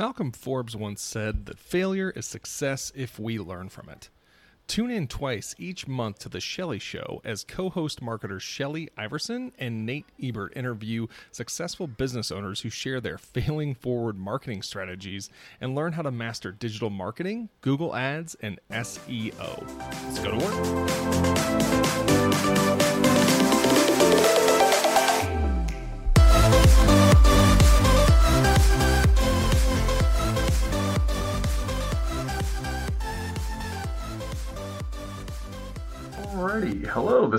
Malcolm Forbes once said that failure is success if we learn from it. Tune in twice each month to The Shelley Show as co host marketers Shelley Iverson and Nate Ebert interview successful business owners who share their failing forward marketing strategies and learn how to master digital marketing, Google Ads, and SEO. Let's go to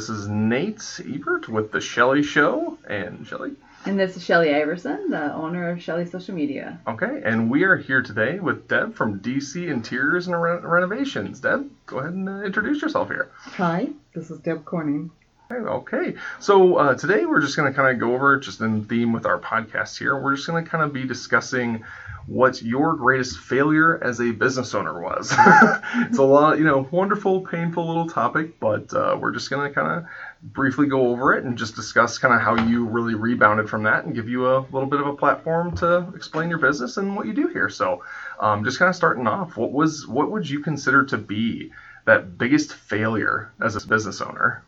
This is Nate Ebert with the Shelley Show, and Shelley. And this is Shelley Iverson, the owner of Shelley Social Media. Okay, and we are here today with Deb from DC Interiors and Re- Renovations. Deb, go ahead and uh, introduce yourself here. Hi, this is Deb Corning. Okay, so uh, today we're just going to kind of go over, just in theme with our podcast here, we're just going to kind of be discussing what your greatest failure as a business owner was. it's a lot, you know, wonderful, painful little topic, but uh, we're just going to kind of briefly go over it and just discuss kind of how you really rebounded from that and give you a little bit of a platform to explain your business and what you do here. So, um, just kind of starting off, what was what would you consider to be that biggest failure as a business owner?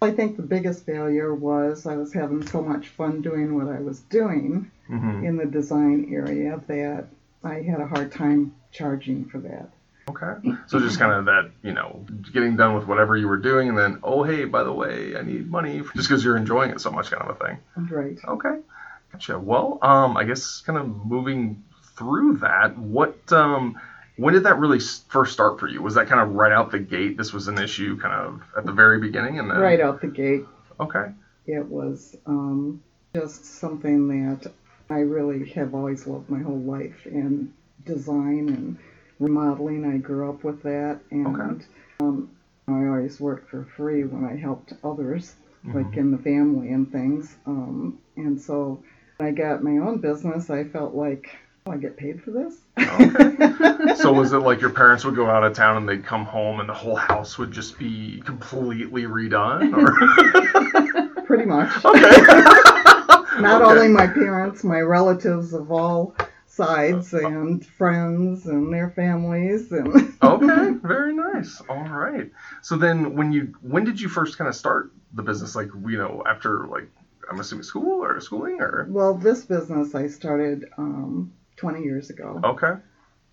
I think the biggest failure was I was having so much fun doing what I was doing mm-hmm. in the design area that I had a hard time charging for that. Okay. So just kind of that, you know, getting done with whatever you were doing and then, oh, hey, by the way, I need money just because you're enjoying it so much kind of a thing. Right. Okay. Gotcha. Well, um, I guess kind of moving through that, what, um, when did that really first start for you? Was that kind of right out the gate? This was an issue kind of at the very beginning, and then right out the gate. Okay. It was um, just something that I really have always loved my whole life, and design and remodeling. I grew up with that, and okay. um, I always worked for free when I helped others, mm-hmm. like in the family and things. Um, and so when I got my own business. I felt like I get paid for this. okay. so was it like your parents would go out of town and they'd come home and the whole house would just be completely redone? Or? Pretty much. Okay. Not okay. only my parents, my relatives of all sides and friends and their families and okay very nice all right so then when you when did you first kind of start the business like you know after like i'm assuming school or schooling or well this business i started um, 20 years ago. Okay.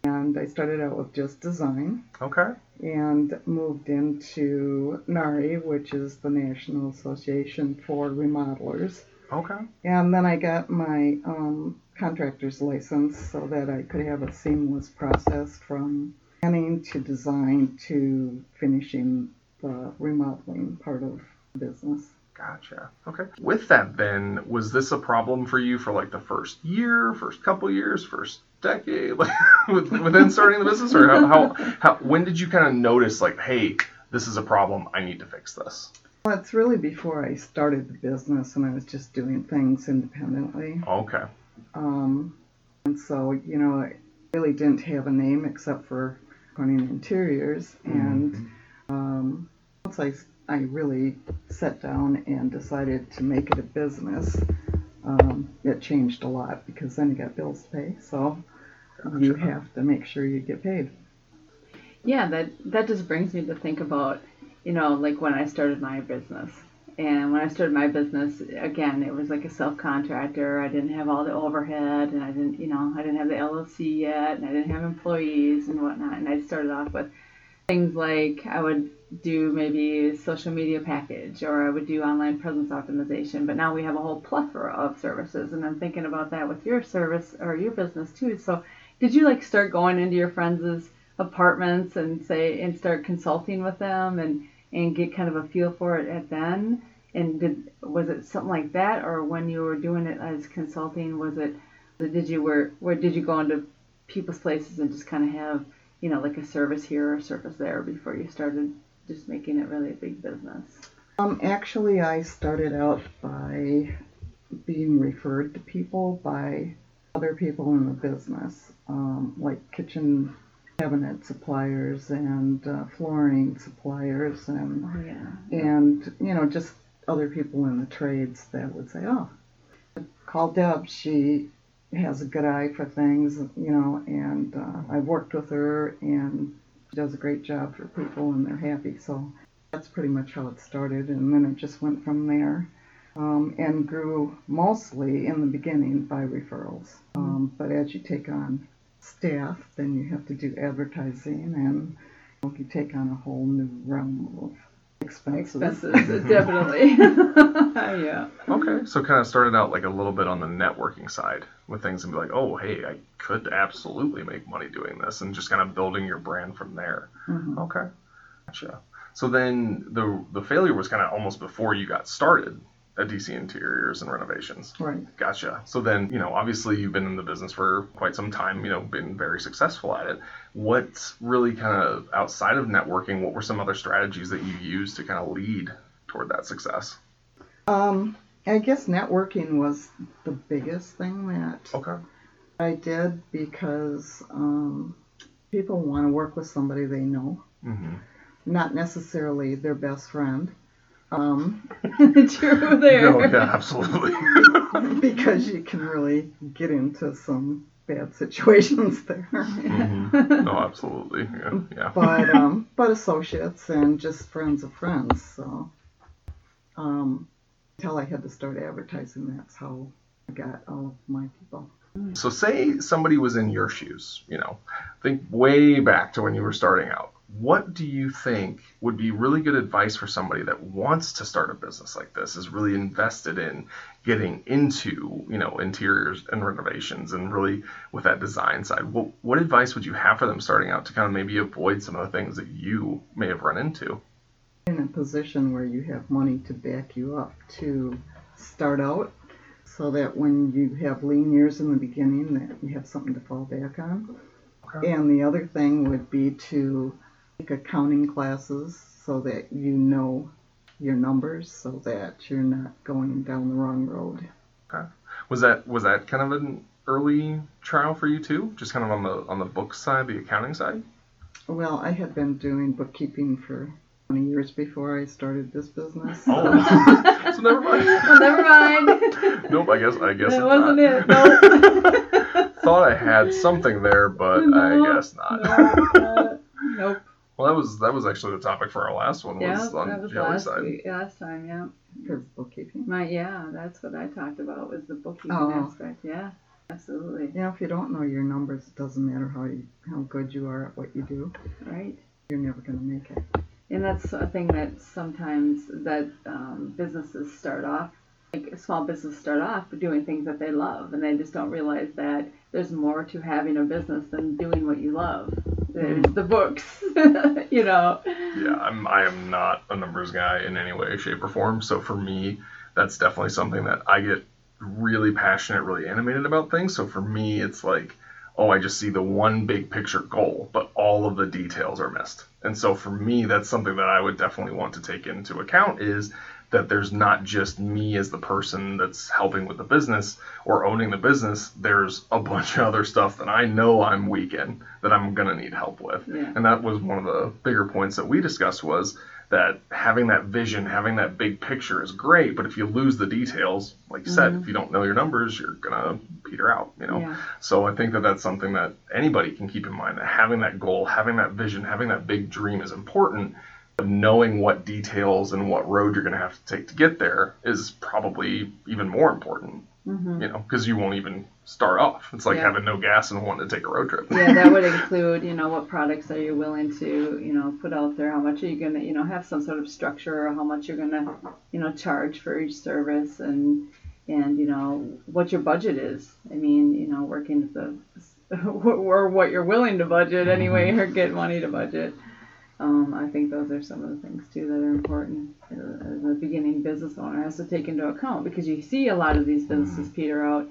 And I started out with just design. Okay. And moved into NARI, which is the National Association for Remodelers. Okay. And then I got my um, contractor's license so that I could have a seamless process from planning to design to finishing the remodeling part of the business. Gotcha. Okay. With that, then, was this a problem for you for like the first year, first couple years, first decade, like within starting the business, or how, how, how when did you kind of notice like, hey, this is a problem, I need to fix this? Well, it's really before I started the business, and I was just doing things independently. Okay. Um, and so you know, I really didn't have a name except for Corning Interiors, and mm-hmm. um, once I I really sat down and decided to make it a business, um, it changed a lot because then you got bills to pay. So gotcha. you have to make sure you get paid. Yeah, that that just brings me to think about, you know, like when I started my business. And when I started my business, again, it was like a self-contractor. I didn't have all the overhead, and I didn't, you know, I didn't have the LLC yet, and I didn't have employees and whatnot. And I started off with things like I would do maybe social media package or I would do online presence optimization. But now we have a whole plethora of services, and I'm thinking about that with your service or your business too. So, did you like start going into your friends' apartments and say and start consulting with them and and get kind of a feel for it at then? And did was it something like that, or when you were doing it as consulting, was it? Did you where where did you go into people's places and just kind of have you know like a service here or a service there before you started just making it really a big business? Um, actually, I started out by being referred to people by other people in the business, um, like kitchen cabinet suppliers and uh, flooring suppliers, and oh, yeah. and you know just other people in the trades that would say, "Oh, call Deb. She has a good eye for things, you know, and uh, I've worked with her and she does a great job for people and they're happy. So that's pretty much how it started, and then it just went from there. Um, and grew mostly in the beginning by referrals. Um, but as you take on staff, then you have to do advertising and you take on a whole new realm of expenses. Expenses, definitely. yeah. Okay, so kind of started out like a little bit on the networking side with things and be like, oh, hey, I could absolutely make money doing this, and just kind of building your brand from there. Mhm. Okay, gotcha. So then the the failure was kind of almost before you got started at DC Interiors and Renovations. Right. Gotcha. So then, you know, obviously you've been in the business for quite some time, you know, been very successful at it. What's really kind of outside of networking, what were some other strategies that you used to kind of lead toward that success? Um, I guess networking was the biggest thing that Okay. I did because um, people want to work with somebody they know, Mm-hmm. not necessarily their best friend. Um, True there. No, yeah, absolutely. because you can really get into some bad situations there. Mhm. No, absolutely. Yeah. yeah. but um, but associates and just friends of friends. So um, until I had to start advertising, that's how I got all of my people. So say somebody was in your shoes, you know, think way back to when you were starting out. What do you think would be really good advice for somebody that wants to start a business like this, is really invested in getting into, you know, interiors and renovations and really with that design side? What, what advice would you have for them starting out to kind of maybe avoid some of the things that you may have run into? In a position where you have money to back you up to start out, so that when you have lean years in the beginning, that you have something to fall back on. Okay. And the other thing would be to take accounting classes so that you know your numbers, so that you're not going down the wrong road. Okay. Was that was that kind of an early trial for you too? Just kind of on the on the book side, the accounting side? Well, I had been doing bookkeeping for 20 years before I started this business. Oh, so never mind. Well, never mind. Nope, I guess I guess That it's wasn't not. it. Nope. Thought I had something there, but No, I guess not. no, uh, nope. Well, that was that was actually the topic for our last one. Yeah, Was on that was the other last side. week, last time. Yeah. For bookkeeping. My yeah, that's what I talked about was the bookkeeping Oh. aspect. Yeah, absolutely. Yeah, if you don't know your numbers, it doesn't matter how you, how good you are at what you do. Right. You're never going to make it. And that's a thing that sometimes that um, businesses start off, like small businesses start off doing things that they love, and they just don't realize that there's more to having a business than doing what you love. There's hmm. the books, you know. Yeah, I'm I am not a numbers guy in any way, shape, or form. So for me, that's definitely something that I get really passionate, really animated about things. So for me, it's like, oh, I just see the one big picture goal, but all of the details are missed. And so for me, that's something that I would definitely want to take into account is that there's not just me as the person that's helping with the business or owning the business. There's a bunch of other stuff that I know I'm weak in that I'm gonna need help with. Yeah. And that was one of the bigger points that we discussed was that having that vision, having that big picture is great, but if you lose the details, like you said, mm-hmm. if you don't know your numbers, you're gonna peter out, you know. Yeah. So I think that that's something that anybody can keep in mind that having that goal, having that vision, having that big dream is important. But knowing what details and what road you're going to have to take to get there is probably even more important. Mm-hmm. You know, because you won't even start off. It's like Yeah. having no gas and wanting to take a road trip. yeah, that would include, you know, what products are you willing to, you know, put out there? How much are you gonna, you know, have some sort of structure, or how much you're gonna, you know, charge for each service, and and you know what your budget is. I mean, you know, working at the or what you're willing to budget anyway, or get money to budget. Um, I think those are some of the things too that are important uh, as a beginning business owner has to take into account because you see a lot of these businesses peter out,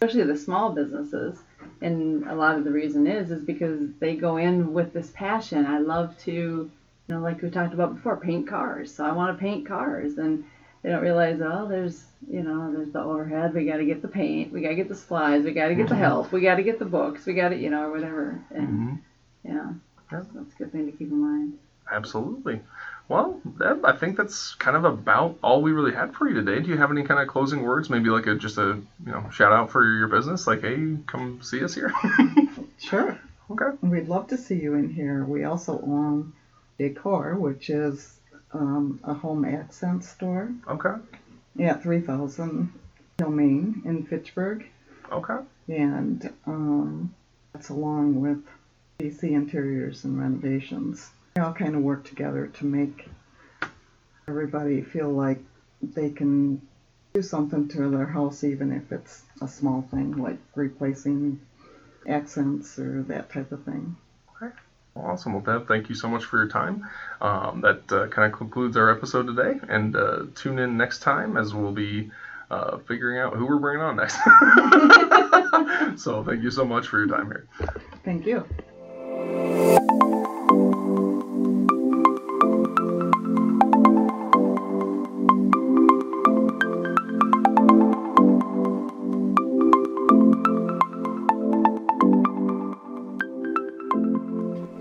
especially the small businesses and a lot of the reason is is because they go in with this passion. I love to you know like we talked about before paint cars. So i want to paint cars and they don't realize oh there's you know there's the overhead we got to get the paint we got to get the supplies we got to get the help we got to get the books we got to you know or whatever. And Mhm. yeah Yeah. that's a good thing to keep in mind Absolutely. Well, Deb, I think that's kind of about all we really had for you today. Do you have any kind of closing words? Maybe like a just a you know shout out for your business, like hey, come see us here. Sure. okay. We'd love to see you in here. We also own Decor, which is um, a home accent store Okay. at 3000 Domain in Fitchburg. Okay. And um, that's along with DC Interiors and Renovations. They all kind of work together to make everybody feel like they can do something to their house, even if it's a small thing like replacing accents or that type of thing. Okay. Awesome. Well, Deb, thank you so much for your time. Um, that uh, kind of concludes our episode today. And uh, tune in next time as we'll be uh, figuring out who we're bringing on next. so thank you so much for your time here. Thank you.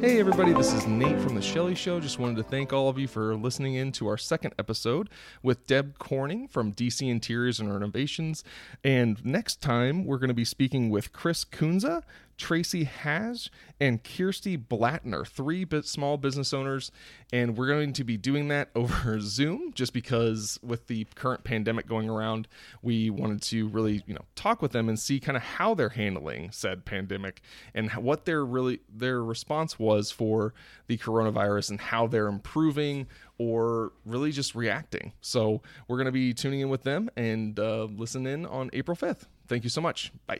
Hey everybody, this is Nate from The Shelley Show. Just wanted to thank all of you for listening in to our second episode with Deb Corning from DC Interiors and Renovations. And next time, we're going to be speaking with Chris Kunza, Tracy Haz, and Kirsty Blattner, three small business owners. And we're going to be doing that over Zoom just because with the current pandemic going around, we wanted to really, you know, talk with them and see kind of how they're handling said pandemic and what their really their response was for the coronavirus and how they're improving or really just reacting. So we're going to be tuning in with them and uh, listen in on April 5th. Thank you so much. Bye.